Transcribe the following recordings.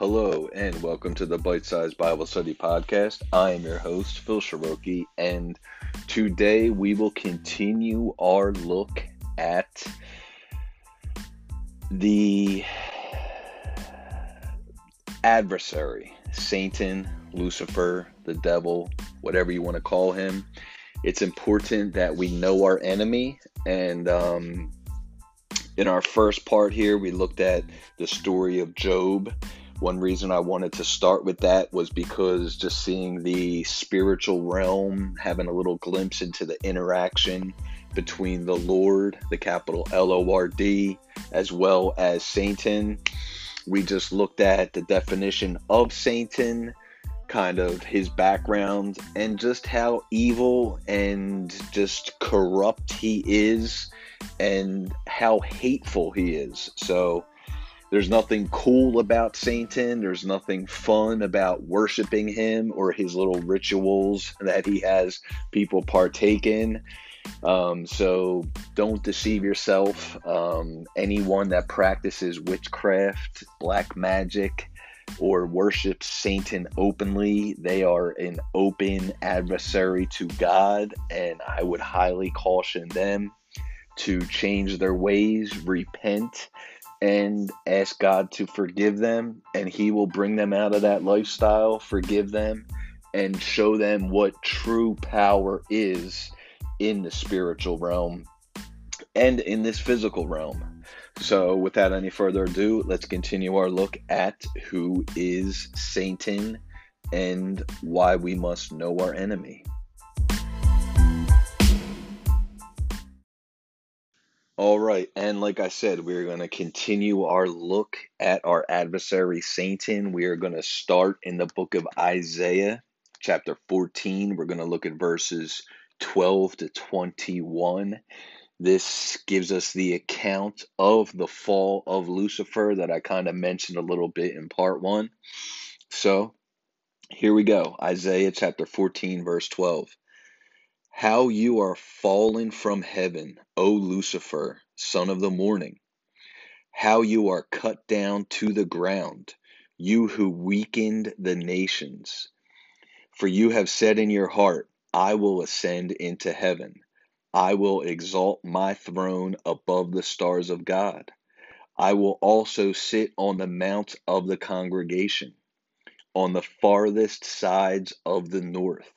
Hello, and welcome to the Bite Size Bible Study Podcast. I am your host, Phil Shiroki, and today we will continue our look at the adversary Satan, Lucifer, the devil, whatever you want to call him. It's important that we know our enemy, and um, in our first part here, we looked at the story of Job one reason I wanted to start with that was because just seeing the spiritual realm, having a little glimpse into the interaction between the Lord, the capital L O R D, as well as Satan. We just looked at the definition of Satan, kind of his background, and just how evil and just corrupt he is, and how hateful he is. So, there's nothing cool about Satan. There's nothing fun about worshiping him or his little rituals that he has people partake in. Um, so don't deceive yourself. Um, anyone that practices witchcraft, black magic, or worships Satan openly, they are an open adversary to God, and I would highly caution them to change their ways, repent, and ask God to forgive them, and He will bring them out of that lifestyle, forgive them, and show them what true power is in the spiritual realm and in this physical realm. So, without any further ado, let's continue our look at who is Satan and why we must know our enemy. All right, and like I said, we're going to continue our look at our adversary Satan. We are going to start in the book of Isaiah, chapter 14. We're going to look at verses 12 to 21. This gives us the account of the fall of Lucifer that I kind of mentioned a little bit in part one. So here we go Isaiah chapter 14, verse 12. How you are fallen from heaven, O Lucifer, son of the morning! How you are cut down to the ground, you who weakened the nations! For you have said in your heart, I will ascend into heaven. I will exalt my throne above the stars of God. I will also sit on the mount of the congregation, on the farthest sides of the north.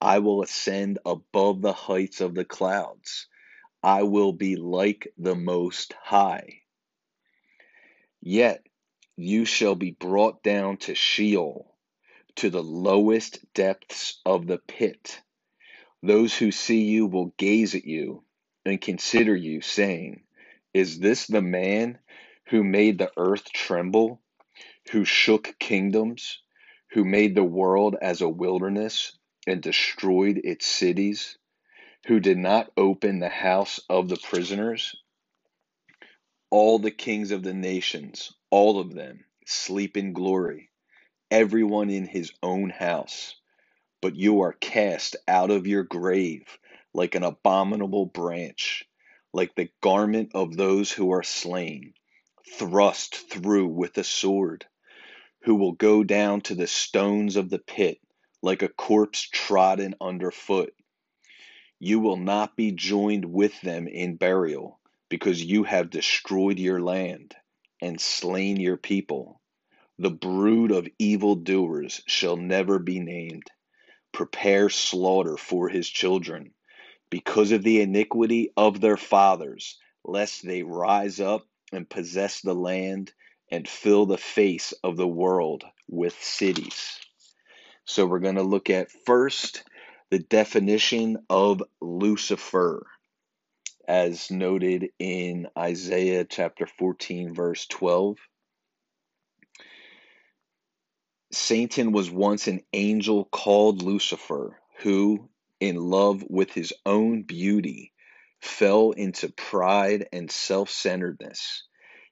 I will ascend above the heights of the clouds. I will be like the Most High. Yet you shall be brought down to Sheol, to the lowest depths of the pit. Those who see you will gaze at you and consider you, saying, Is this the man who made the earth tremble, who shook kingdoms, who made the world as a wilderness? And destroyed its cities, who did not open the house of the prisoners? All the kings of the nations, all of them, sleep in glory, everyone in his own house. But you are cast out of your grave like an abominable branch, like the garment of those who are slain, thrust through with a sword, who will go down to the stones of the pit like a corpse trodden underfoot. You will not be joined with them in burial, because you have destroyed your land and slain your people. The brood of evildoers shall never be named. Prepare slaughter for his children, because of the iniquity of their fathers, lest they rise up and possess the land and fill the face of the world with cities. So we're going to look at first the definition of Lucifer, as noted in Isaiah chapter 14, verse 12. Satan was once an angel called Lucifer, who, in love with his own beauty, fell into pride and self centeredness.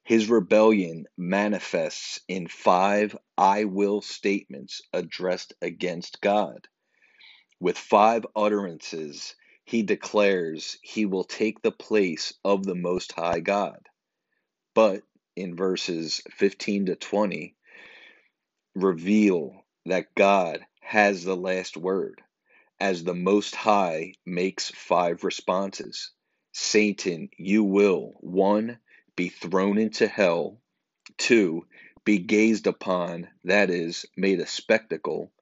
His rebellion manifests in five I will statements addressed against God. With five utterances, he declares he will take the place of the Most High God. But in verses 15 to 20, reveal that God has the last word, as the Most High makes five responses. Satan, you will, one, be thrown into hell, two, be gazed upon, that is, made a spectacle,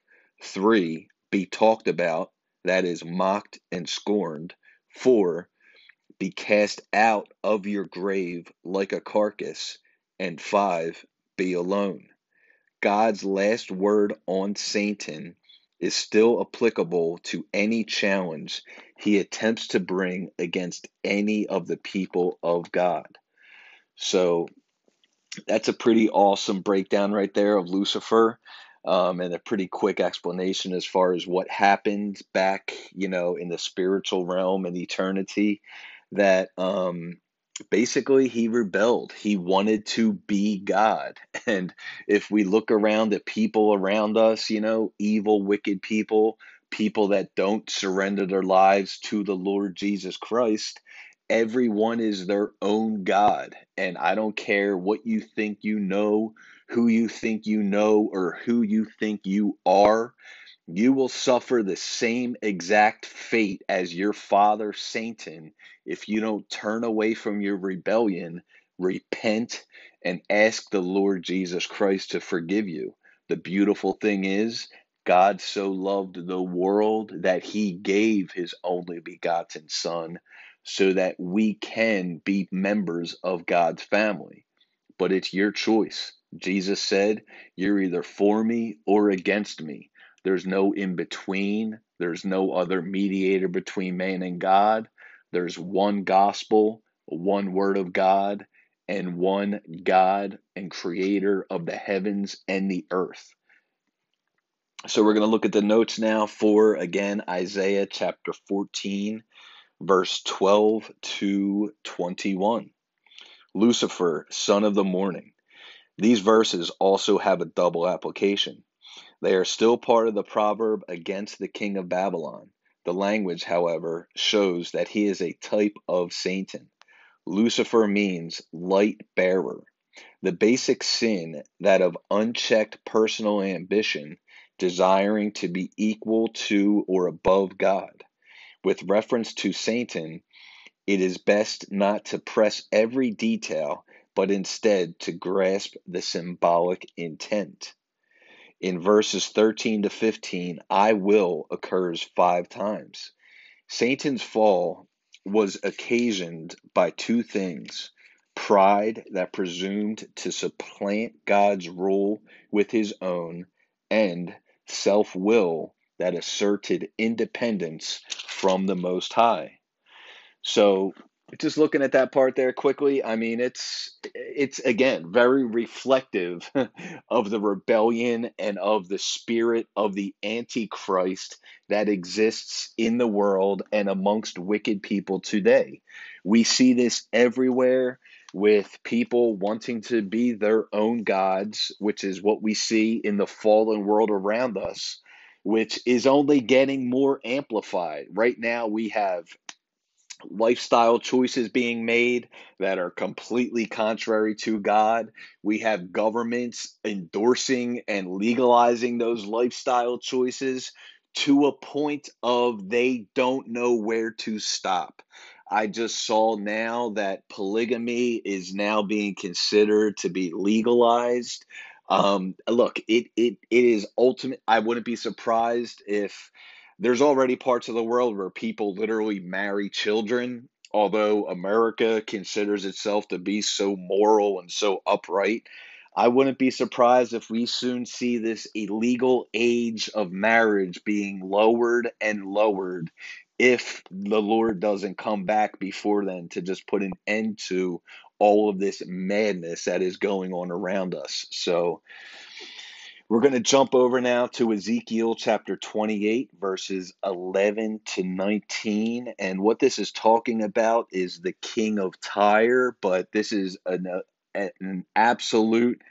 three, be talked about, that is, mocked and scorned, four, be cast out of your grave like a carcass, and five, be alone. God's last word on Satan is still applicable to any challenge he attempts to bring against any of the people of God. So that's a pretty awesome breakdown right there of Lucifer. Um, and a pretty quick explanation as far as what happened back, you know, in the spiritual realm and eternity. That um, basically he rebelled. He wanted to be God. And if we look around at people around us, you know, evil, wicked people, people that don't surrender their lives to the Lord Jesus Christ, everyone is their own God. And I don't care what you think you know, who you think you know, or who you think you are. You will suffer the same exact fate as your father Satan if you don't turn away from your rebellion, repent, and ask the Lord Jesus Christ to forgive you. The beautiful thing is, God so loved the world that he gave his only begotten Son so that we can be members of God's family. But it's your choice. Jesus said, You're either for me or against me. There's no in between. There's no other mediator between man and God. There's one gospel, one word of God, and one God and creator of the heavens and the earth. So we're going to look at the notes now for, again, Isaiah chapter 14, verse 12 to 21. Lucifer, son of the morning. These verses also have a double application. They are still part of the proverb against the king of Babylon. The language, however, shows that he is a type of Satan. Lucifer means light bearer. The basic sin, that of unchecked personal ambition, desiring to be equal to or above God. With reference to Satan, it is best not to press every detail, but instead to grasp the symbolic intent. In verses 13 to 15, I will occurs five times. Satan's fall was occasioned by two things pride that presumed to supplant God's rule with his own, and self will that asserted independence from the Most High. So just looking at that part there quickly, I mean it's it's again very reflective of the rebellion and of the spirit of the antichrist that exists in the world and amongst wicked people today. We see this everywhere with people wanting to be their own gods, which is what we see in the fallen world around us, which is only getting more amplified. Right now we have lifestyle choices being made that are completely contrary to God. We have governments endorsing and legalizing those lifestyle choices to a point of they don't know where to stop. I just saw now that polygamy is now being considered to be legalized. Um, look, it, it it is ultimate. I wouldn't be surprised if there's already parts of the world where people literally marry children, although America considers itself to be so moral and so upright. I wouldn't be surprised if we soon see this illegal age of marriage being lowered and lowered if the Lord doesn't come back before then to just put an end to all of this madness that is going on around us. So, we're going to jump over now to Ezekiel chapter 28, verses 11 to 19. And what this is talking about is the king of Tyre, but this is an, uh, an absolute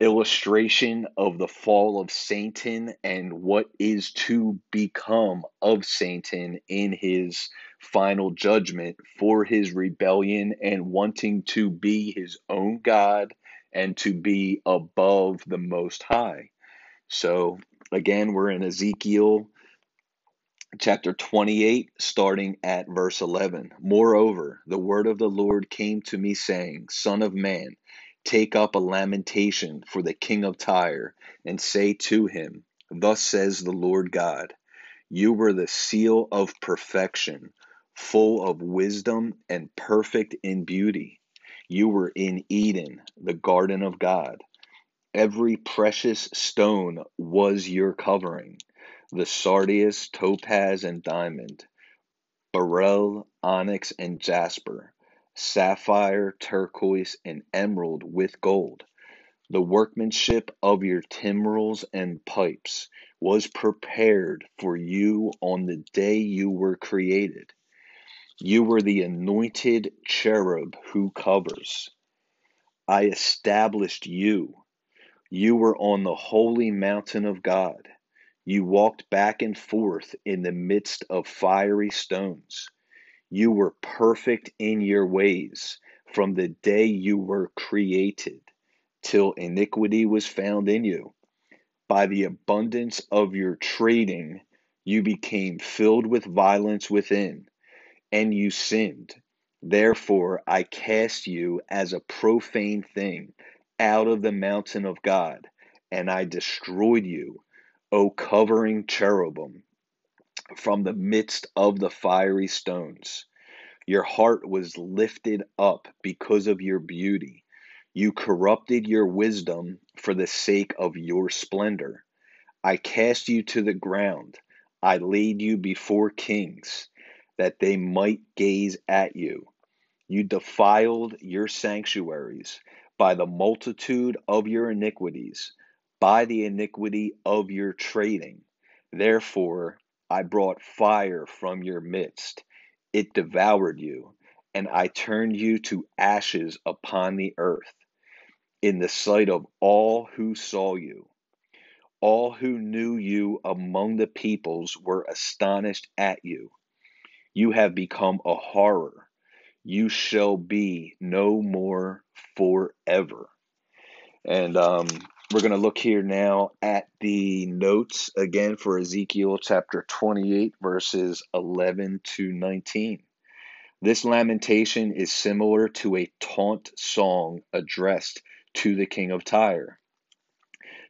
illustration of the fall of Satan and what is to become of Satan in his final judgment for his rebellion and wanting to be his own God and to be above the Most High. So, again, we're in Ezekiel chapter 28, starting at verse 11. Moreover, the word of the Lord came to me, saying, Son of man, take up a lamentation for the king of Tyre, and say to him, Thus says the Lord God, You were the seal of perfection, full of wisdom and perfect in beauty. You were in Eden, the garden of God. Every precious stone was your covering the sardius, topaz, and diamond, beryl, onyx, and jasper, sapphire, turquoise, and emerald with gold. The workmanship of your timbrels and pipes was prepared for you on the day you were created. You were the anointed cherub who covers. I established you. You were on the holy mountain of God. You walked back and forth in the midst of fiery stones. You were perfect in your ways from the day you were created till iniquity was found in you. By the abundance of your trading, you became filled with violence within, and you sinned. Therefore, I cast you as a profane thing out of the mountain of God, and I destroyed you, O covering cherubim, from the midst of the fiery stones. Your heart was lifted up because of your beauty. You corrupted your wisdom for the sake of your splendor. I cast you to the ground. I laid you before kings, that they might gaze at you. You defiled your sanctuaries by the multitude of your iniquities, by the iniquity of your trading. Therefore, I brought fire from your midst. It devoured you, and I turned you to ashes upon the earth, in the sight of all who saw you. All who knew you among the peoples were astonished at you. You have become a horror. You shall be no more forever. And um, we're going to look here now at the notes again for Ezekiel chapter 28, verses 11 to 19. This lamentation is similar to a taunt song addressed to the king of Tyre.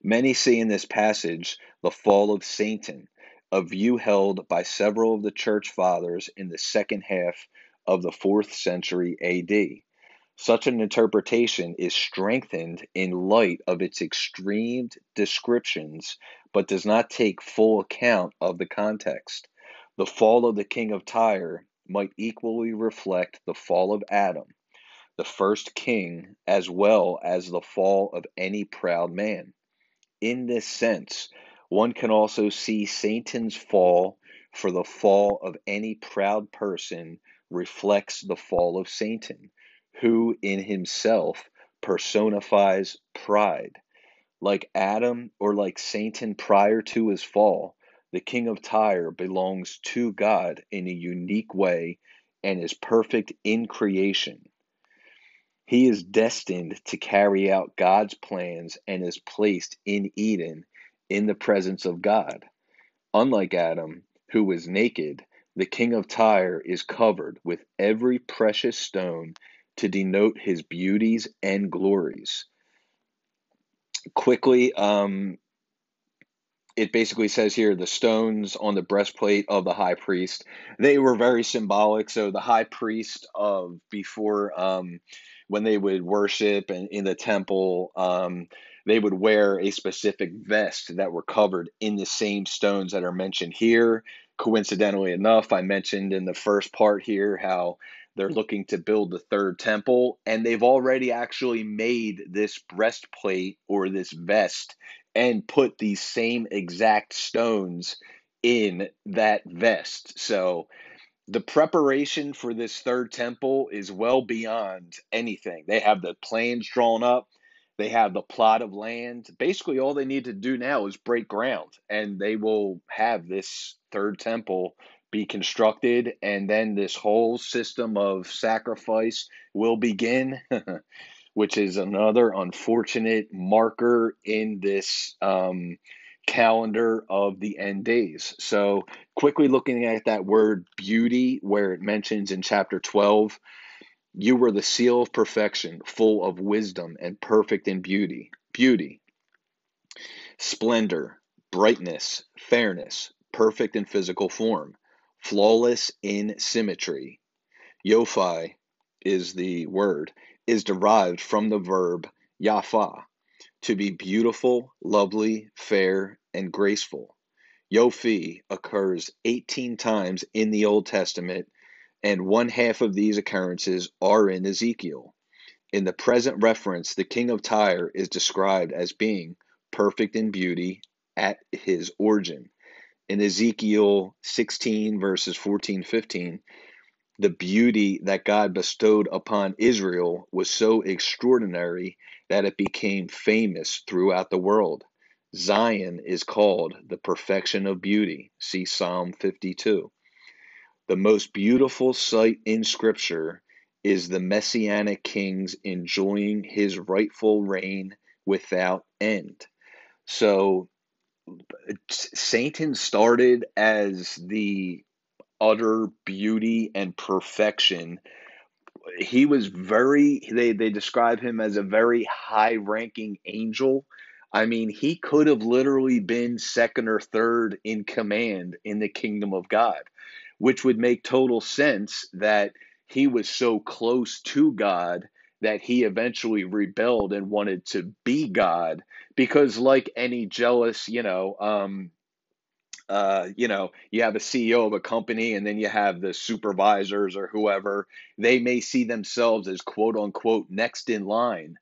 Many see in this passage the fall of Satan, a view held by several of the church fathers in the second half of the fourth century AD. Such an interpretation is strengthened in light of its extreme descriptions, but does not take full account of the context. The fall of the king of Tyre might equally reflect the fall of Adam, the first king, as well as the fall of any proud man. In this sense, one can also see Satan's fall for the fall of any proud person reflects the fall of Satan, who in himself personifies pride. Like Adam or like Satan prior to his fall, the king of Tyre belongs to God in a unique way and is perfect in creation. He is destined to carry out God's plans and is placed in Eden in the presence of God. Unlike Adam, who was naked, the king of Tyre is covered with every precious stone to denote his beauties and glories. Quickly, um, it basically says here the stones on the breastplate of the high priest. They were very symbolic. So the high priest of before um, when they would worship and in the temple um, they would wear a specific vest that were covered in the same stones that are mentioned here. Coincidentally enough i mentioned in the first part here how they're looking to build the third temple and they've already actually made this breastplate or this vest and put these same exact stones in that vest. So the preparation for this third temple is well beyond anything. They have the plans drawn up, they have the plot of land. Basically, all they need to do now is break ground, and they will have this third temple be constructed, and then this whole system of sacrifice will begin. which is another unfortunate marker in this um, calendar of the end days. So, quickly looking at that word beauty, where it mentions in chapter 12, you were the seal of perfection, full of wisdom and perfect in beauty. Beauty, splendor, brightness, fairness, perfect in physical form, flawless in symmetry. Yophi is the word, is derived from the verb yafa, to be beautiful, lovely, fair, and graceful. Yophi occurs 18 times in the Old Testament, and one half of these occurrences are in Ezekiel. In the present reference, the king of Tyre is described as being perfect in beauty at his origin. In Ezekiel 16, verses 14 15, the beauty that God bestowed upon Israel was so extraordinary that it became famous throughout the world. Zion is called the perfection of beauty. See Psalm 52. The most beautiful sight in Scripture is the messianic kings enjoying his rightful reign without end. So, Satan started as the utter beauty and perfection. He was very, they, they describe him as a very high ranking angel. I mean, he could have literally been second or third in command in the kingdom of God, which would make total sense that he was so close to God that he eventually rebelled and wanted to be God because, like any jealous, you know, um, uh, you know, you have a CEO of a company and then you have the supervisors or whoever, they may see themselves as quote unquote next in line.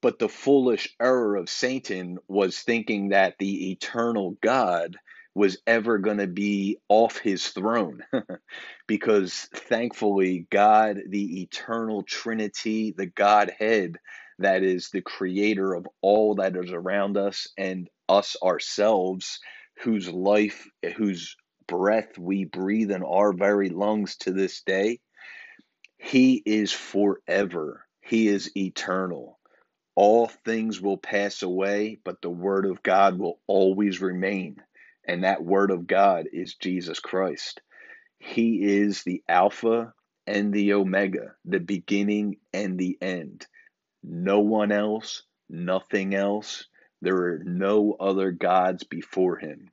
But the foolish error of Satan was thinking that the eternal God was ever going to be off his throne. because thankfully, God, the eternal Trinity, the Godhead, that is the creator of all that is around us and us ourselves, whose life, whose breath we breathe in our very lungs to this day, He is forever. He is eternal. All things will pass away, but the Word of God will always remain. And that Word of God is Jesus Christ. He is the Alpha and the Omega, the beginning and the end. No one else, nothing else. There are no other gods before him.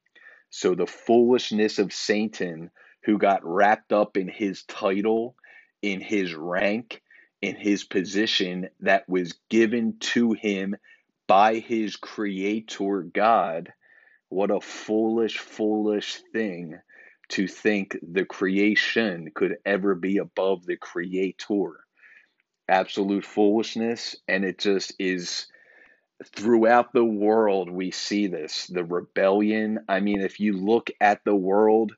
So the foolishness of Satan, who got wrapped up in his title, in his rank, in his position that was given to him by his creator God, what a foolish, foolish thing to think the creation could ever be above the creator. Absolute foolishness, and it just is throughout the world we see this the rebellion i mean if you look at the world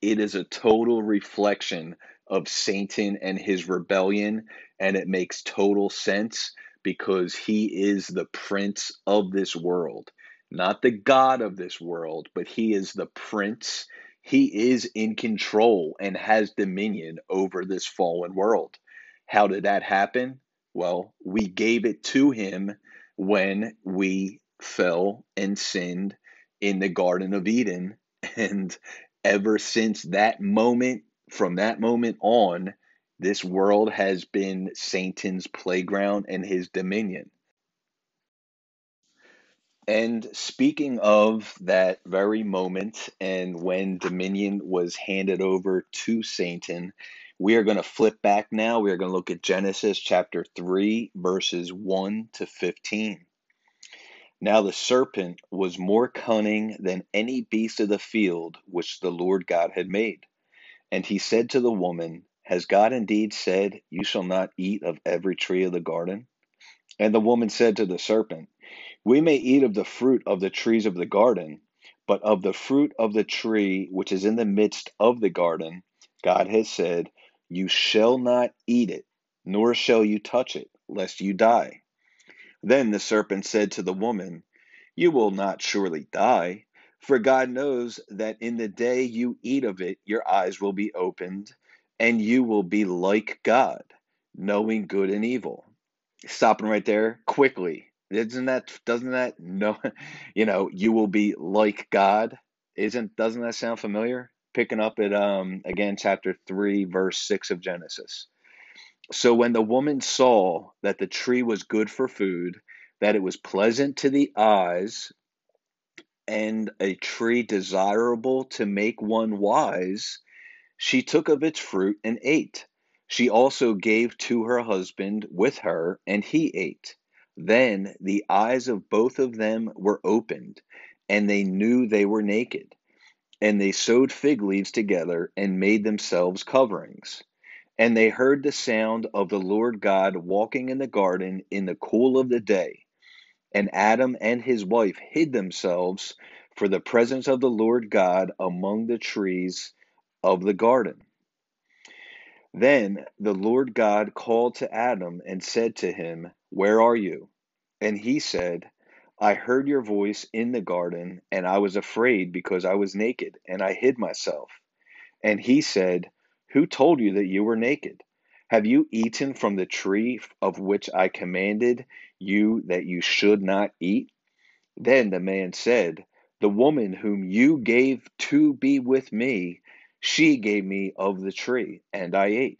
it is a total reflection of satan and his rebellion and it makes total sense because he is the prince of this world not the god of this world but he is the prince he is in control and has dominion over this fallen world how did that happen well we gave it to him when we fell and sinned in the Garden of Eden. And ever since that moment, from that moment on, this world has been Satan's playground and his dominion. And speaking of that very moment and when dominion was handed over to Satan, we are going to flip back now. We are going to look at Genesis chapter 3, verses 1 to 15. Now the serpent was more cunning than any beast of the field which the Lord God had made. And he said to the woman, Has God indeed said, You shall not eat of every tree of the garden? And the woman said to the serpent, We may eat of the fruit of the trees of the garden, but of the fruit of the tree which is in the midst of the garden, God has said, you shall not eat it, nor shall you touch it, lest you die. Then the serpent said to the woman, You will not surely die, for God knows that in the day you eat of it, your eyes will be opened, and you will be like God, knowing good and evil. Stopping right there quickly. Isn't that doesn't that no you know, you will be like God? Isn't doesn't that sound familiar? Picking up at um again chapter 3 verse 6 of Genesis. So when the woman saw that the tree was good for food, that it was pleasant to the eyes, and a tree desirable to make one wise, she took of its fruit and ate. She also gave to her husband with her, and he ate. Then the eyes of both of them were opened, and they knew they were naked. And they sewed fig leaves together and made themselves coverings. And they heard the sound of the Lord God walking in the garden in the cool of the day. And Adam and his wife hid themselves for the presence of the Lord God among the trees of the garden. Then the Lord God called to Adam and said to him, Where are you? And he said, I heard your voice in the garden, and I was afraid because I was naked, and I hid myself. And he said, Who told you that you were naked? Have you eaten from the tree of which I commanded you that you should not eat? Then the man said, The woman whom you gave to be with me, she gave me of the tree, and I ate.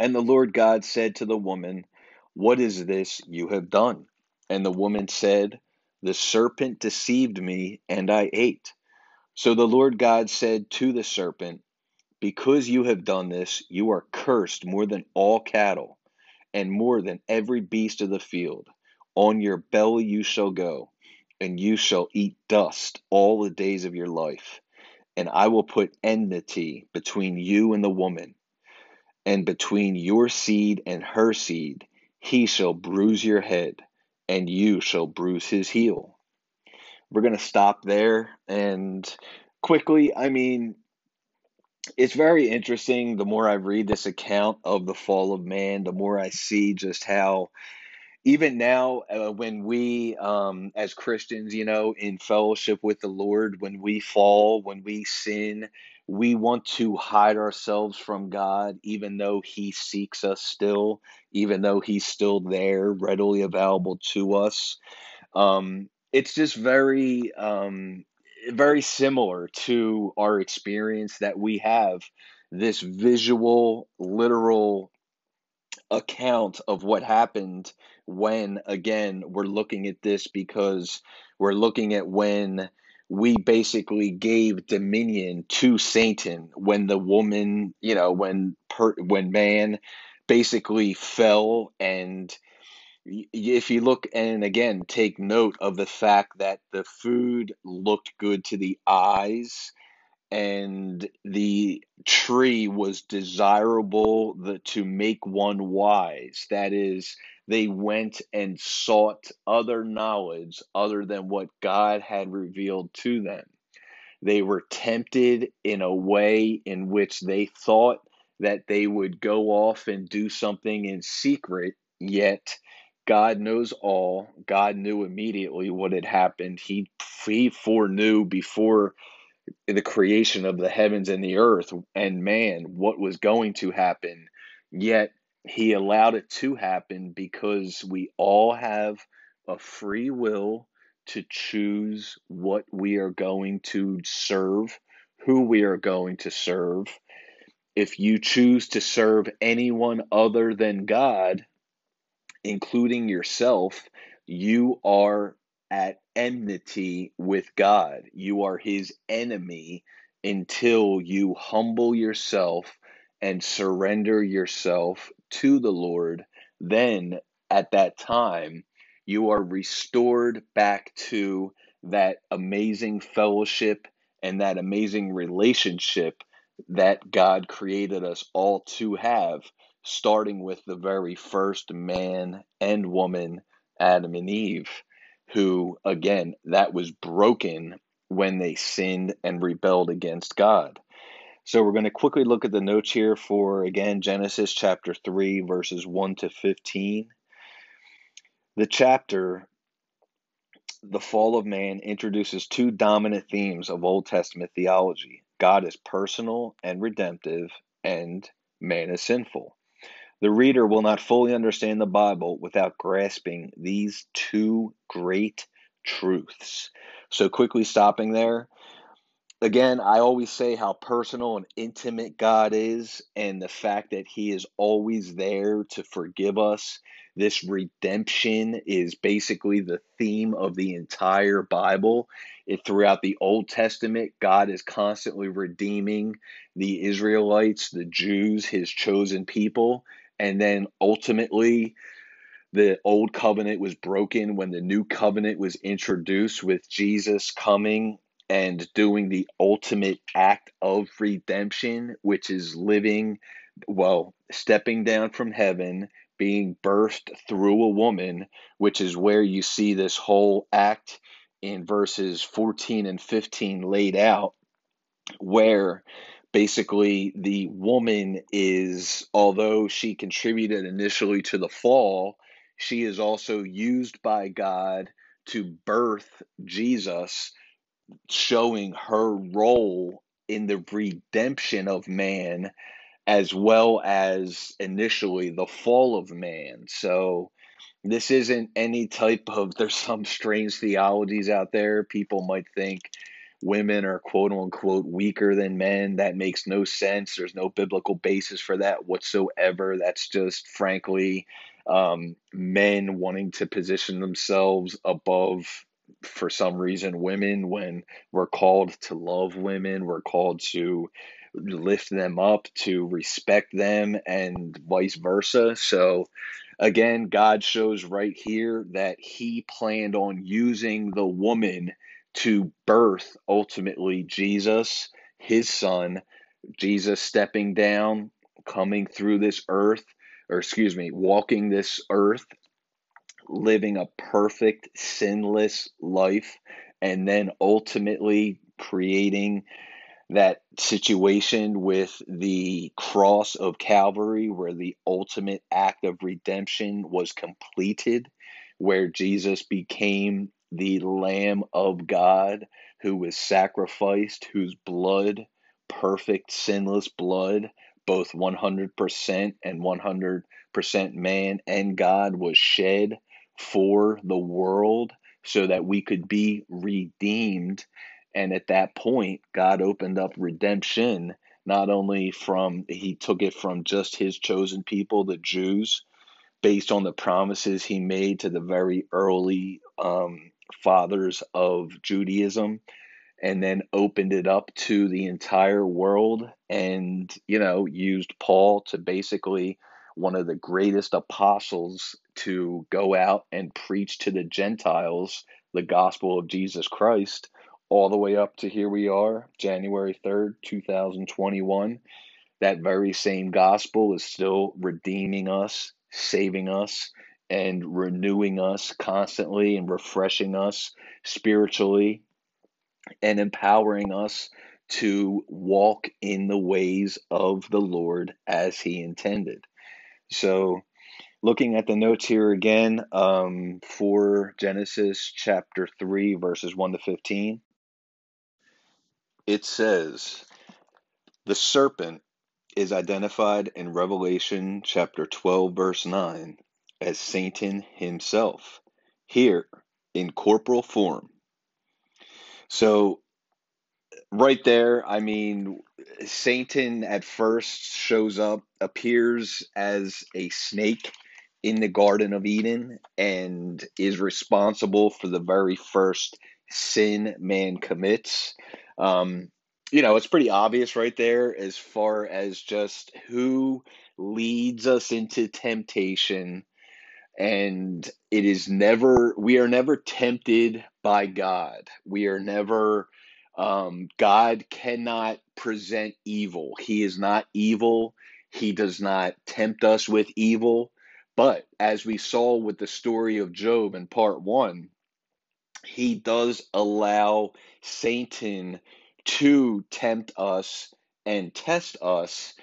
And the Lord God said to the woman, What is this you have done? And the woman said, The serpent deceived me, and I ate. So the Lord God said to the serpent, Because you have done this, you are cursed more than all cattle, and more than every beast of the field. On your belly you shall go, and you shall eat dust all the days of your life. And I will put enmity between you and the woman and between your seed and her seed, he shall bruise your head, and you shall bruise his heel. We're going to stop there and quickly, I mean, it's very interesting. The more I read this account of the fall of man, the more I see just how even now uh, when we um, as christians you know in fellowship with the lord when we fall when we sin we want to hide ourselves from god even though he seeks us still even though he's still there readily available to us. Um, it's just very um, very similar to our experience that we have this visual literal account of what happened when again we're looking at this because we're looking at when we basically gave dominion to Satan when the woman, you know, when per, when man basically fell and if you look and again take note of the fact that the food looked good to the eyes and the tree was desirable the, to make one wise. That is, they went and sought other knowledge other than what God had revealed to them. They were tempted in a way in which they thought that they would go off and do something in secret, yet God knows all. God knew immediately what had happened. He, he foreknew before the creation of the heavens and the earth and man what was going to happen yet he allowed it to happen because we all have a free will to choose what we are going to serve who we are going to serve if you choose to serve anyone other than god including yourself you are at enmity with God. You are his enemy until you humble yourself and surrender yourself to the Lord. Then, at that time, you are restored back to that amazing fellowship and that amazing relationship that God created us all to have, starting with the very first man and woman, Adam and Eve who, again, that was broken when they sinned and rebelled against God. So we're going to quickly look at the notes here for, again, Genesis chapter 3, verses 1 to 15. The chapter, The Fall of Man, introduces two dominant themes of Old Testament theology God is personal and redemptive, and man is sinful. The reader will not fully understand the Bible without grasping these two great truths. So, quickly stopping there, again, I always say how personal and intimate God is, and the fact that He is always there to forgive us. This redemption is basically the theme of the entire Bible. It, throughout the Old Testament, God is constantly redeeming the Israelites, the Jews, His chosen people. And then ultimately, the old covenant was broken when the new covenant was introduced with Jesus coming and doing the ultimate act of redemption, which is living, well, stepping down from heaven, being birthed through a woman, which is where you see this whole act in verses 14 and 15 laid out, where basically the woman is, although she contributed initially to the fall, she is also used by God to birth Jesus showing her role in the redemption of man as well as initially the fall of man. So this isn't any type of there's some strange theologies out there. People might think women are quote unquote weaker than men. That makes no sense. There's no biblical basis for that whatsoever. That's just frankly um, men wanting to position themselves above for some reason women when we're called to love women we're called to lift them up to respect them and vice versa. So again god shows right here that he planned on using the woman to birth ultimately jesus his son jesus stepping down coming through this earth or excuse me walking this earth living a perfect, sinless life, and then ultimately creating that situation with the cross of Calvary, where the ultimate act of redemption was completed, where Jesus became the Lamb of God who was sacrificed, whose blood, perfect, sinless blood, both 100% and 100% man and God, was shed for the world so that we could be redeemed. And at that point, God opened up redemption, not only from, He took it from just His chosen people, the Jews, based on the promises He made to the very early um, fathers of Judaism, and then opened it up to the entire world and, you know, used Paul to basically one of the greatest apostles to go out and preach to the Gentiles the gospel of Jesus Christ, all the way up to here we are, January 3rd, 2021. That very same gospel is still redeeming us, saving us, and renewing us constantly and refreshing us spiritually and empowering us to walk in the ways of the Lord as He intended. So, looking at the notes here again um, for Genesis chapter 3, verses 1 to 15, it says, The serpent is identified in Revelation chapter 12, verse 9, as Satan himself, here in corporal form. So, right there, I mean, Satan at first shows up, appears as a snake in the Garden of Eden, and is responsible for the very first sin man commits. Um, you know, it's pretty obvious right there as far as just who leads us into temptation. And it is never, we are never tempted by God. We are never um, God cannot present evil. He is not evil. He does not tempt us with evil. But as we saw with the story of Job in part one, he does allow Satan to tempt us and test us.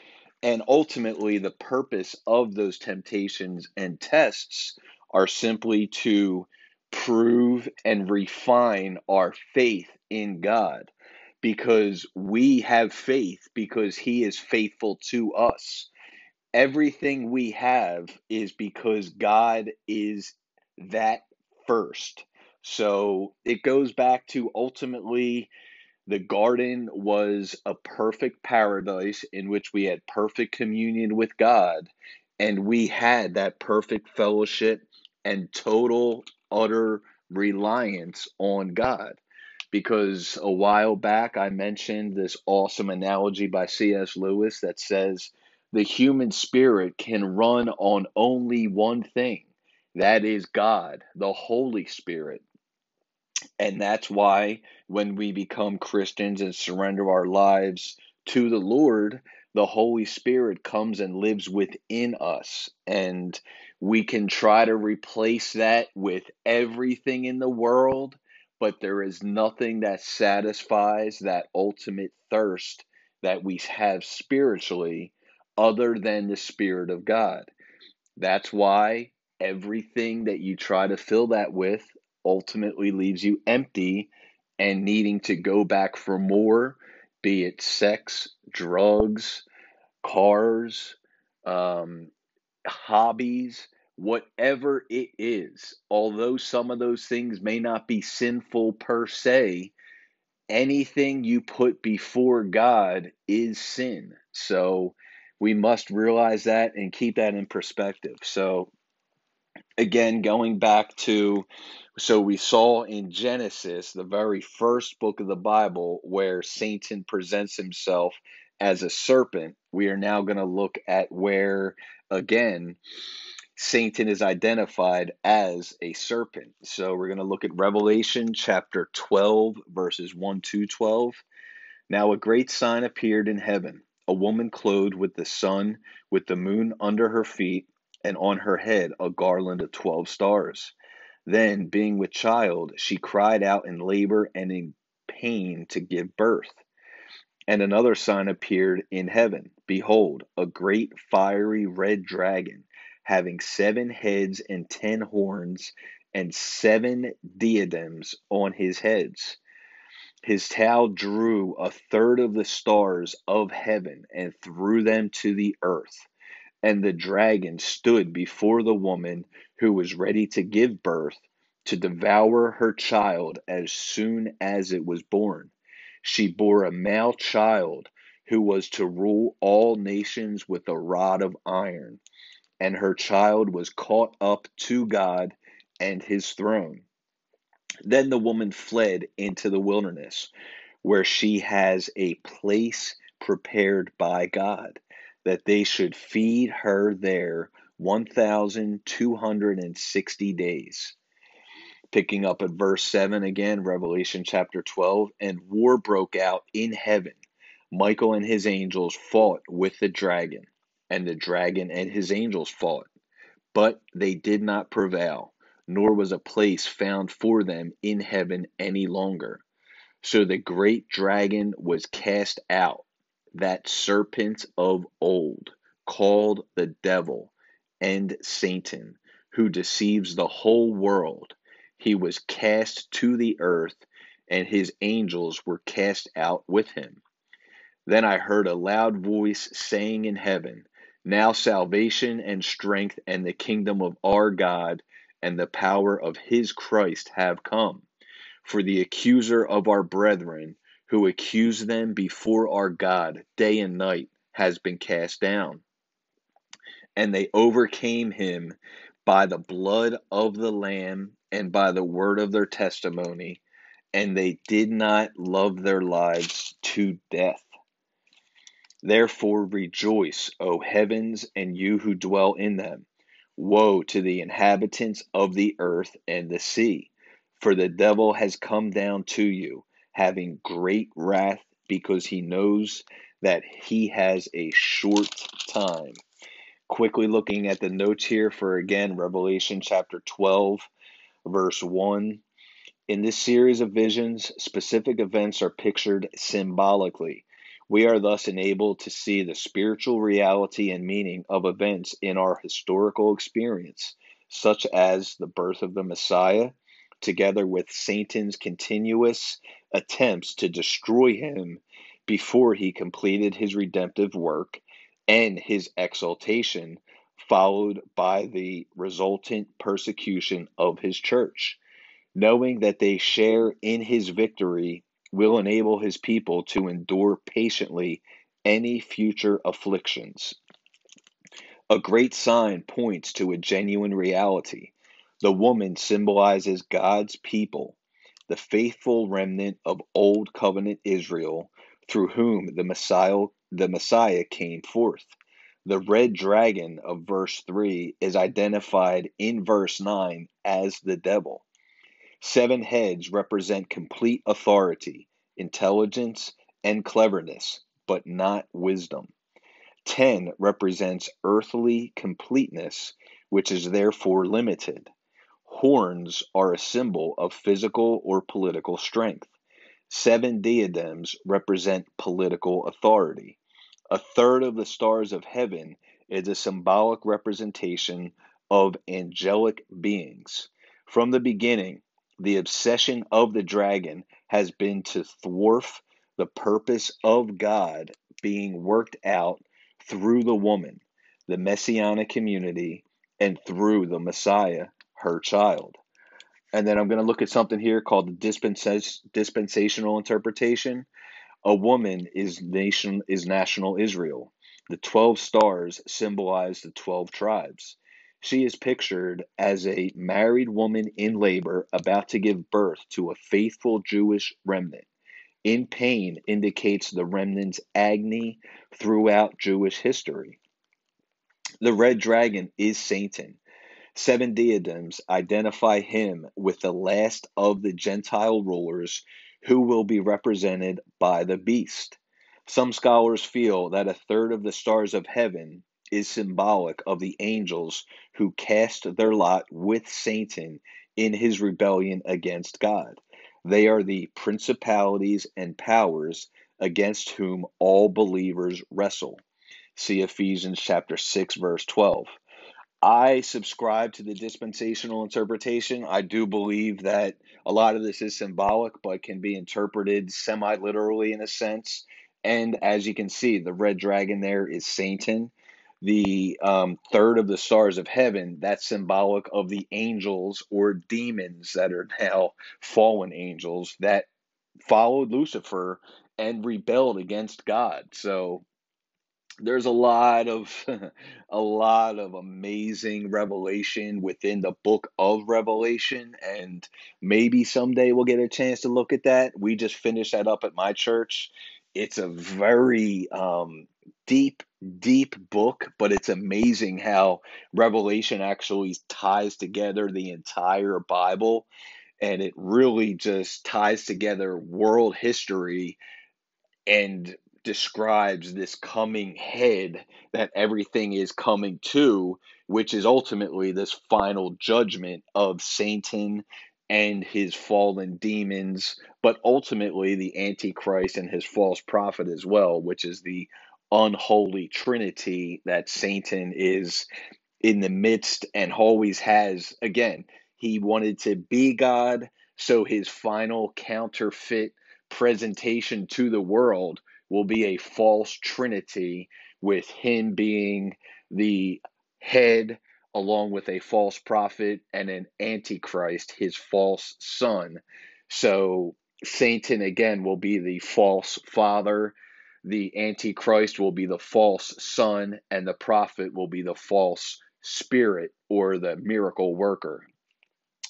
And ultimately, the purpose of those temptations and tests are simply to prove and refine our faith in God because we have faith because He is faithful to us. everything we have is because God is that first. So it goes back to ultimately the garden was a perfect paradise in which we had perfect communion with God, and we had that perfect fellowship and total, utter reliance on God. Because a while back I mentioned this awesome analogy by C.S. Lewis that says the human spirit can run on only one thing that is God, the Holy Spirit. And that's why when we become Christians and surrender our lives to the Lord, the Holy Spirit comes and lives within us. And we can try to replace that with everything in the world, but there is nothing that satisfies that ultimate thirst that we have spiritually other than the Spirit of God. That's why everything that you try to fill that with ultimately leaves you empty and needing to go back for more, be it sex, drugs, cars, um, hobbies, whatever it is. Although some of those things may not be sinful per se, anything you put before God is sin. So we must realize that and keep that in perspective. So, again, going back to so we saw in Genesis, the very first book of the Bible, where Satan presents himself as a serpent. We are now going to look at where, again, Satan is identified as a serpent. So we're going to look at Revelation chapter 12, verses 1 to 12. Now a great sign appeared in heaven a woman clothed with the sun, with the moon under her feet, and on her head a garland of 12 stars. Then, being with child, she cried out in labor and in pain to give birth. And another sign appeared in heaven Behold, a great fiery red dragon, having seven heads and ten horns, and seven diadems on his heads. His tail drew a third of the stars of heaven and threw them to the earth. And the dragon stood before the woman who was ready to give birth to devour her child as soon as it was born. She bore a male child who was to rule all nations with a rod of iron, and her child was caught up to God and his throne. Then the woman fled into the wilderness, where she has a place prepared by God, that they should feed her there 1,260 days. Picking up at verse 7 again, Revelation chapter 12, and war broke out in heaven. Michael and his angels fought with the dragon, and the dragon and his angels fought, but they did not prevail nor was a place found for them in heaven any longer. So the great dragon was cast out, that serpent of old, called the devil and Satan, who deceives the whole world. He was cast to the earth, and his angels were cast out with him. Then I heard a loud voice saying in heaven, Now salvation and strength and the kingdom of our God and the power of his Christ have come. For the accuser of our brethren, who accused them before our God day and night, has been cast down. And they overcame him by the blood of the Lamb and by the word of their testimony, and they did not love their lives to death. Therefore rejoice, O heavens, and you who dwell in them. Woe to the inhabitants of the earth and the sea, for the devil has come down to you, having great wrath, because he knows that he has a short time. Quickly looking at the notes here for again Revelation chapter 12, verse 1. In this series of visions, specific events are pictured symbolically. We are thus enabled to see the spiritual reality and meaning of events in our historical experience, such as the birth of the Messiah, together with Satan's continuous attempts to destroy him before he completed his redemptive work, and his exaltation, followed by the resultant persecution of his church. Knowing that they share in his victory will enable his people to endure patiently any future afflictions. A great sign points to a genuine reality. The woman symbolizes God's people, the faithful remnant of old covenant Israel, through whom the Messiah, the Messiah came forth. The red dragon of verse 3 is identified in verse 9 as the devil. Seven heads represent complete authority, intelligence, and cleverness, but not wisdom. Ten represents earthly completeness, which is therefore limited. Horns are a symbol of physical or political strength. Seven diadems represent political authority. A third of the stars of heaven is a symbolic representation of angelic beings. From the beginning, the obsession of the dragon has been to thwart the purpose of God being worked out through the woman, the messianic community, and through the Messiah, her child. And then I'm going to look at something here called the dispensational interpretation. A woman is nation is national Israel. The 12 stars symbolize the 12 tribes. She is pictured as a married woman in labor about to give birth to a faithful Jewish remnant in pain indicates the remnant's agony throughout Jewish history. The red dragon is Satan. Seven diadems identify him with the last of the Gentile rulers who will be represented by the beast. Some scholars feel that a third of the stars of heaven is symbolic of the angels who cast their lot with Satan in his rebellion against God. They are the principalities and powers against whom all believers wrestle. See Ephesians chapter 6 verse 12. I subscribe to the dispensational interpretation. I do believe that a lot of this is symbolic but can be interpreted semi literally in a sense. And as you can see, the red dragon there is Satan the um, third of the stars of heaven, that's symbolic of the angels or demons that are now fallen angels that followed Lucifer and rebelled against God. So there's a lot of a lot of amazing revelation within the book of revelation and maybe someday we'll get a chance to look at that we just finished that up at my church it's a very um, deep, deep book, but it's amazing how Revelation actually ties together the entire Bible. And it really just ties together world history and describes this coming head that everything is coming to, which is ultimately this final judgment of Satan and his fallen demons, but ultimately the Antichrist and his false prophet as well, which is the unholy trinity that Satan is in the midst and always has. Again, he wanted to be God, so his final counterfeit presentation to the world will be a false trinity with him being the head along with a false prophet and an antichrist, his false son. So Satan again will be the false father, the antichrist will be the false son, and the prophet will be the false spirit or the miracle worker.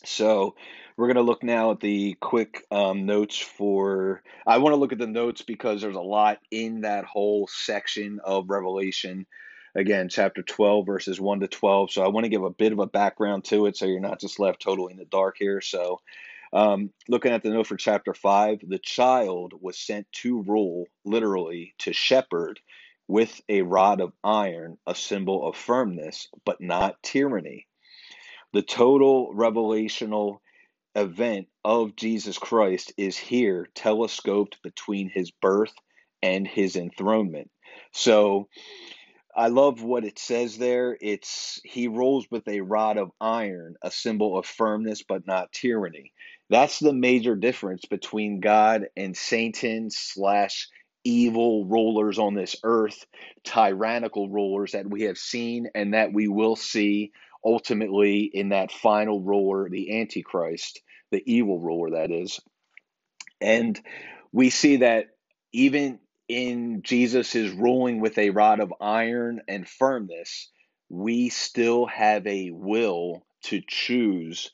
So we're going to look now at the quick um, notes for. I want to look at the notes because there's a lot in that whole section of Revelation again, chapter 12, verses 1 to 12. So I want to give a bit of a background to it so you're not just left totally in the dark here. So, um, looking at the note for chapter 5, the child was sent to rule, literally, to shepherd with a rod of iron, a symbol of firmness, but not tyranny. The total revelational event of Jesus Christ is here telescoped between his birth and his enthronement. So, I love what it says there. It's he rules with a rod of iron, a symbol of firmness but not tyranny. That's the major difference between God and Satan slash evil rulers on this earth, tyrannical rulers that we have seen and that we will see ultimately in that final ruler, the Antichrist, the evil ruler that is. And we see that even in Jesus' ruling with a rod of iron and firmness, we still have a will to choose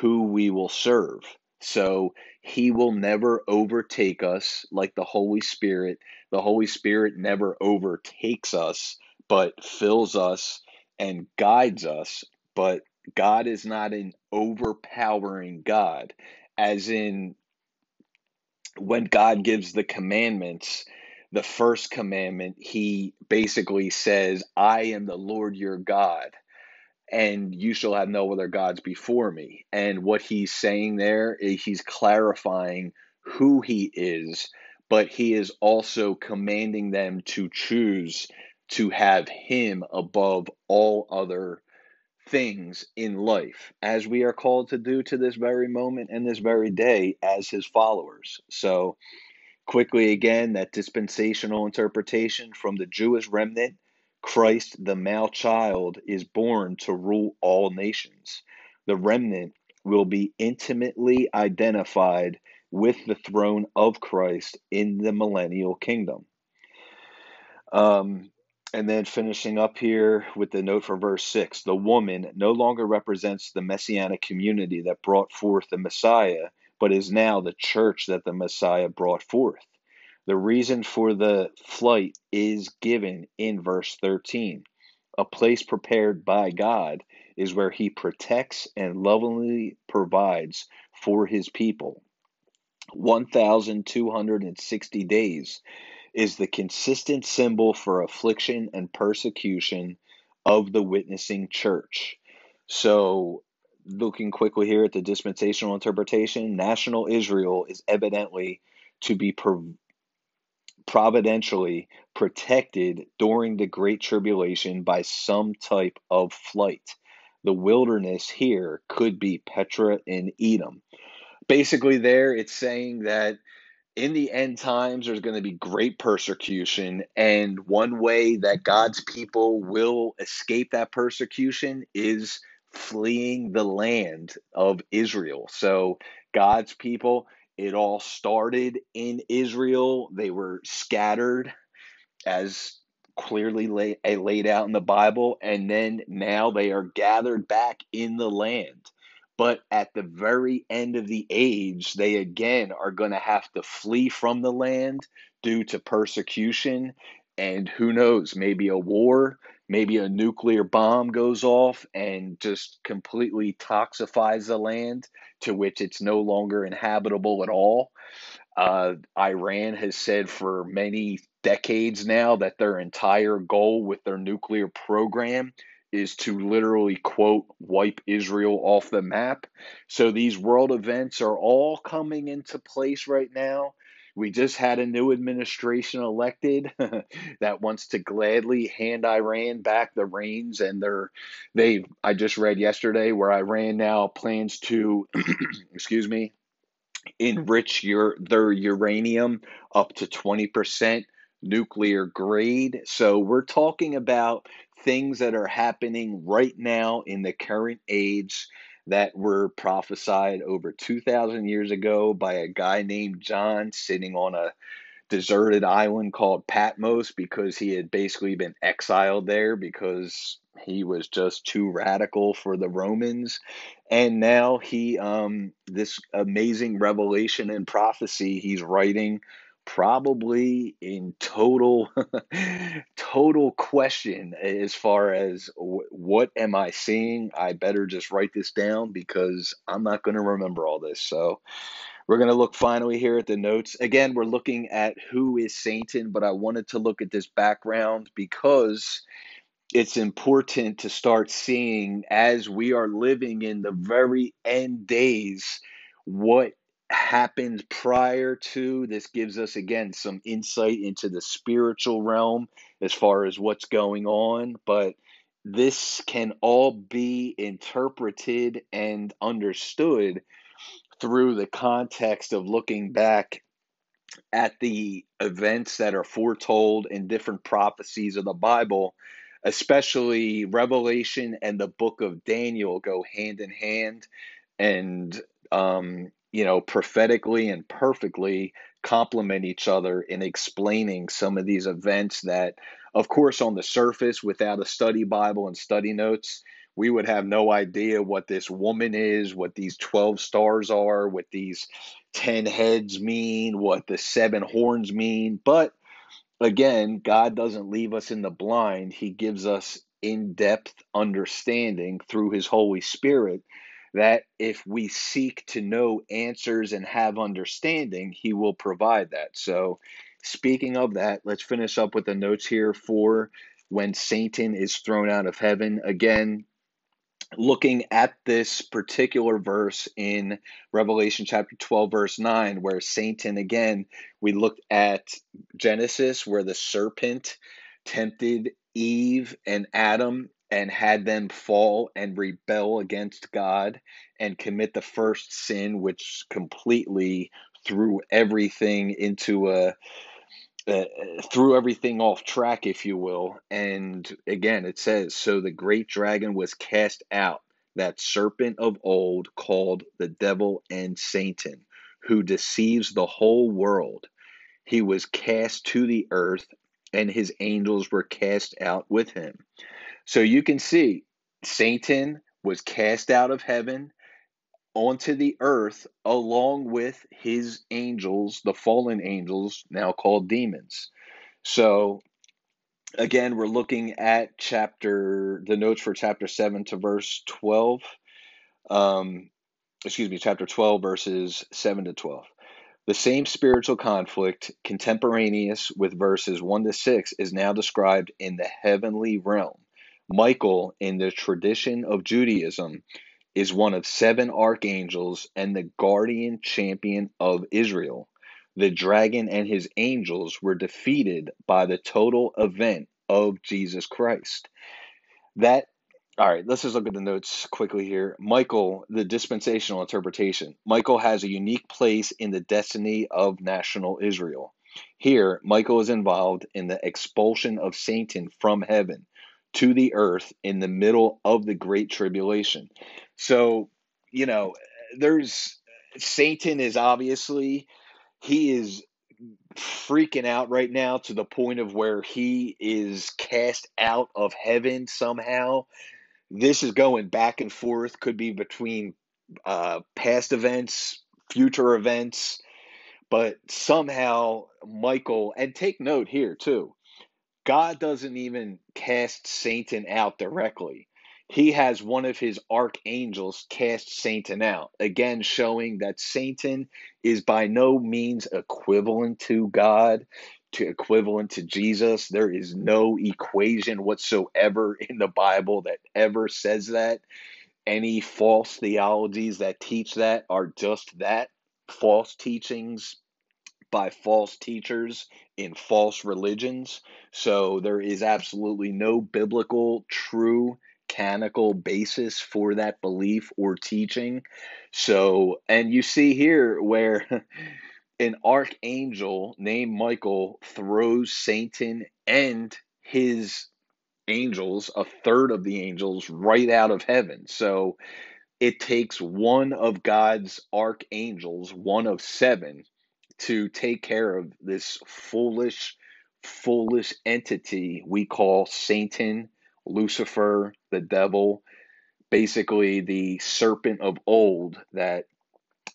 who we will serve. So he will never overtake us like the Holy Spirit. The Holy Spirit never overtakes us, but fills us and guides us. But God is not an overpowering God, as in when God gives the commandments, the first commandment, he basically says, I am the Lord your God, and you shall have no other gods before me. And what he's saying there is he's clarifying who he is, but he is also commanding them to choose to have him above all other things in life, as we are called to do to this very moment and this very day as his followers. So, quickly again, that dispensational interpretation from the Jewish remnant Christ, the male child, is born to rule all nations. The remnant will be intimately identified with the throne of Christ in the millennial kingdom. Um, and then finishing up here with the note for verse 6 the woman no longer represents the messianic community that brought forth the Messiah, but is now the church that the Messiah brought forth. The reason for the flight is given in verse 13. A place prepared by God is where he protects and lovingly provides for his people. 1,260 days is the consistent symbol for affliction and persecution of the witnessing church. So, looking quickly here at the dispensational interpretation, national Israel is evidently to be providentially protected during the Great Tribulation by some type of flight. The wilderness here could be Petra in Edom. Basically, there it's saying that in the end times, there's going to be great persecution. And one way that God's people will escape that persecution is fleeing the land of Israel. So, God's people, it all started in Israel. They were scattered as clearly lay, laid out in the Bible. And then now they are gathered back in the land. But at the very end of the age, they again are going to have to flee from the land due to persecution. And who knows, maybe a war, maybe a nuclear bomb goes off and just completely toxifies the land to which it's no longer inhabitable at all. Uh, Iran has said for many decades now that their entire goal with their nuclear program is to literally quote wipe Israel off the map. So these world events are all coming into place right now. We just had a new administration elected that wants to gladly hand Iran back the reins and they're they I just read yesterday where Iran now plans to excuse me enrich your their uranium up to 20% nuclear grade. So we're talking about things that are happening right now in the current age that were prophesied over 2,000 years ago by a guy named John sitting on a deserted island called Patmos because he had basically been exiled there because he was just too radical for the Romans. And now he, um, this amazing revelation and prophecy he's writing probably in total total question as far as what am i seeing? I better just write this down because i'm not going to remember all this. So we're going to look finally here at the notes. Again we're looking at who is satan but i wanted to look at this background because it's important to start seeing as we are living in the very end days what happened prior to. This gives us, again, some insight into the spiritual realm as far as what's going on. But this can all be interpreted and understood through the context of looking back at the events that are foretold in different prophecies of the Bible, especially Revelation and the book of Daniel go hand in hand and, um, you know, prophetically and perfectly complement each other in explaining some of these events that, of course, on the surface, without a study Bible and study notes, we would have no idea what this woman is, what these 12 stars are, what these 10 heads mean, what the seven horns mean. But again, God doesn't leave us in the blind. He gives us in depth understanding through His Holy Spirit that if we seek to know answers and have understanding, He will provide that. So, speaking of that, let's finish up with the notes here for when Satan is thrown out of heaven. Again, looking at this particular verse in Revelation chapter 12, verse 9, where Satan, again, we looked at Genesis, where the serpent tempted Eve and Adam and had them fall and rebel against God and commit the first sin, which completely threw everything into a uh, threw everything off track, if you will. And again, it says, So the great dragon was cast out, that serpent of old called the devil and Satan, who deceives the whole world. He was cast to the earth, and his angels were cast out with him. So you can see, Satan was cast out of heaven onto the earth along with his angels, the fallen angels, now called demons. So again, we're looking at chapter, the notes for chapter 7 to verse 12. Um, excuse me, chapter 12, verses 7 to 12. The same spiritual conflict, contemporaneous with verses 1 to 6, is now described in the heavenly realm. Michael, in the tradition of Judaism, is one of seven archangels and the guardian champion of Israel. The dragon and his angels were defeated by the total event of Jesus Christ. That all right, let's just look at the notes quickly here. Michael, the dispensational interpretation. Michael has a unique place in the destiny of national Israel. Here, Michael is involved in the expulsion of Satan from heaven to the earth in the middle of the great tribulation. So, you know, there's Satan is obviously he is freaking out right now to the point of where he is cast out of heaven somehow. This is going back and forth, could be between uh, past events, future events, but somehow Michael, and take note here too, God doesn't even cast Satan out directly. He has one of his archangels cast Satan out, again showing that Satan is by no means equivalent to God, to equivalent to Jesus. There is no equation whatsoever in the Bible that ever says that. Any false theologies that teach that are just that false teachings by false teachers in false religions. So there is absolutely no biblical, true, canonical basis for that belief or teaching. So, and you see here where an archangel named Michael throws Satan and his angels, a third of the angels, right out of heaven. So it takes one of God's archangels, one of seven, to take care of this foolish, foolish entity we call Satan, Lucifer, the devil, basically the serpent of old that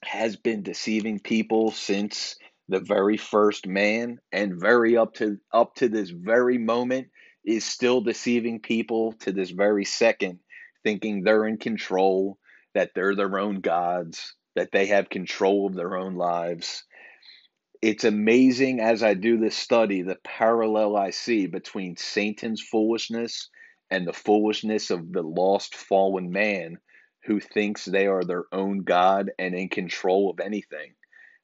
has been deceiving people since the very first man and very up to up to this very moment is still deceiving people to this very second thinking they're in control that they're their own gods that they have control of their own lives it's amazing as I do this study the parallel I see between Satan's foolishness and the foolishness of the lost fallen man who thinks they are their own God and in control of anything.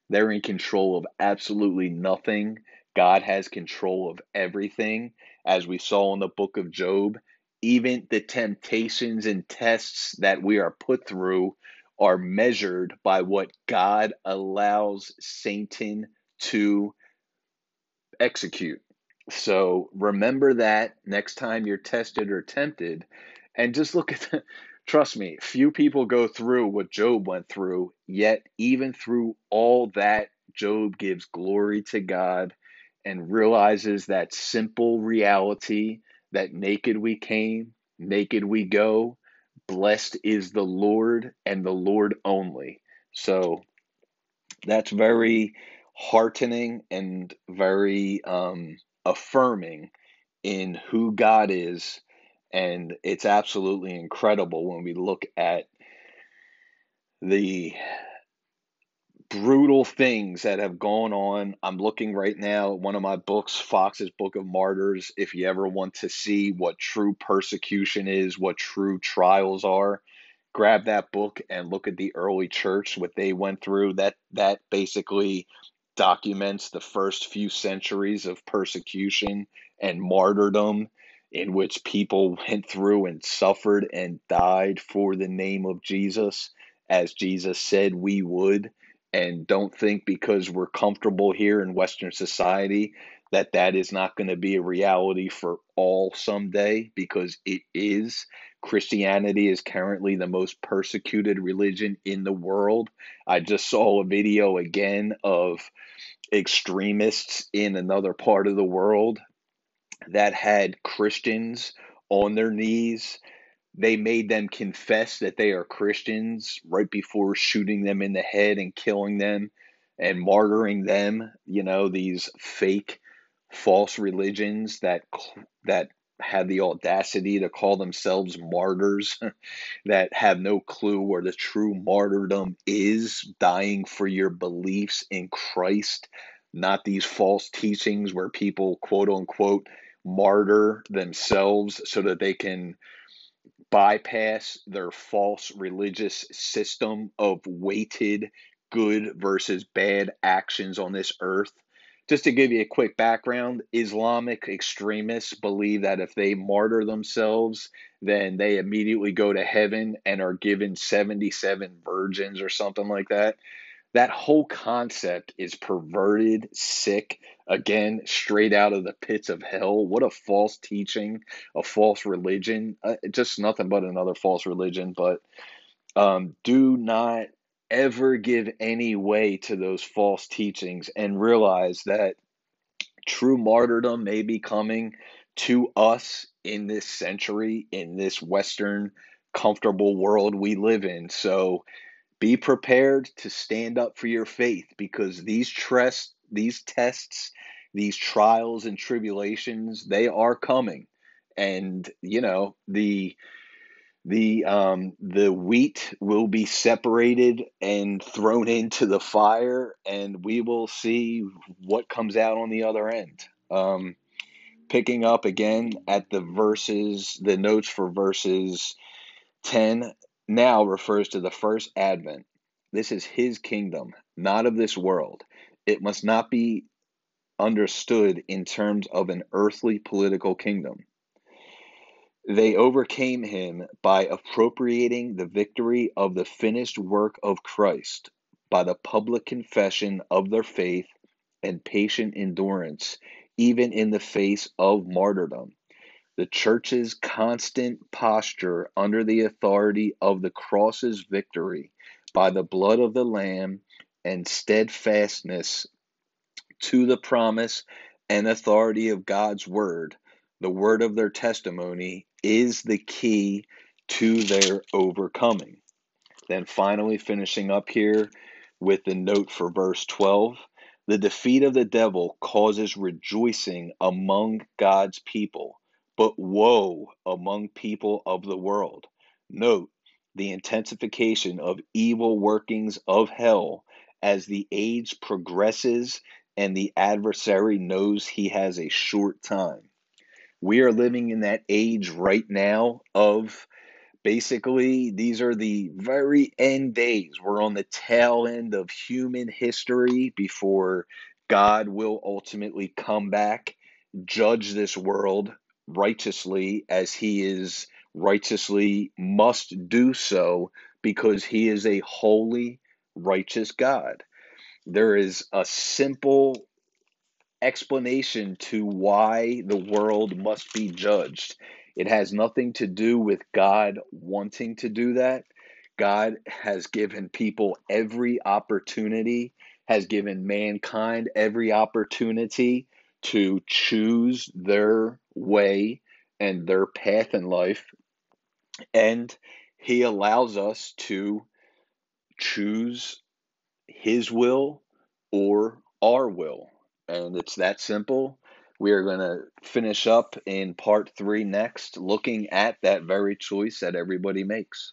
They're in control of absolutely nothing. God has control of everything. As we saw in the book of Job, even the temptations and tests that we are put through are measured by what God allows Satan to execute. So remember that next time you're tested or tempted, and just look at the, trust me, few people go through what Job went through, yet, even through all that, Job gives glory to God and realizes that simple reality that naked we came, naked we go, blessed is the Lord and the Lord only. So that's very heartening and very um, affirming in who God is. And it's absolutely incredible when we look at the brutal things that have gone on. I'm looking right now one of my books, Fox's Book of Martyrs. If you ever want to see what true persecution is, what true trials are, grab that book and look at the early church, what they went through. That that basically documents the first few centuries of persecution and martyrdom in which people went through and suffered and died for the name of Jesus as Jesus said we would and don't think because we're comfortable here in Western society that that is not going to be a reality for all someday because it is. Christianity is currently the most persecuted religion in the world. I just saw a video again of extremists in another part of the world that had Christians on their knees they made them confess that they are Christians right before shooting them in the head and killing them and martyring them. You know, these fake, false religions that that have the audacity to call themselves martyrs, that have no clue where the true martyrdom is, dying for your beliefs in Christ, not these false teachings where people quote unquote martyr themselves so that they can bypass their false religious system of weighted good versus bad actions on this earth. Just to give you a quick background, Islamic extremists believe that if they martyr themselves, then they immediately go to heaven and are given 77 virgins or something like that that whole concept is perverted, sick, again, straight out of the pits of hell. What a false teaching, a false religion. Uh, just nothing but another false religion. But um, do not ever give any way to those false teachings and realize that true martyrdom may be coming to us in this century, in this Western comfortable world we live in. So, be prepared to stand up for your faith because these trust, these tests, these trials and tribulations, they are coming. And you know, the the um the wheat will be separated and thrown into the fire and we will see what comes out on the other end. Um picking up again at the verses, the notes for verses 10 now refers to the first advent. This is his kingdom, not of this world. It must not be understood in terms of an earthly political kingdom. They overcame him by appropriating the victory of the finished work of Christ by the public confession of their faith and patient endurance, even in the face of martyrdom. The Church's constant posture under the authority of the cross's victory by the blood of the Lamb and steadfastness to the promise and authority of God's word, the word of their testimony, is the key to their overcoming. Then finally, finishing up here with the note for verse 12 the defeat of the devil causes rejoicing among God's people but woe among people of the world. Note the intensification of evil workings of hell as the age progresses and the adversary knows he has a short time. We are living in that age right now of basically these are the very end days. We're on the tail end of human history before God will ultimately come back, judge this world, righteously as he is righteously must do so because he is a holy, righteous God. There is a simple explanation to why the world must be judged. It has nothing to do with God wanting to do that. God has given people every opportunity, has given mankind every opportunity to choose their way and their path in life. And He allows us to choose His will or our will. And it's that simple. We are going to finish up in part three next, looking at that very choice that everybody makes.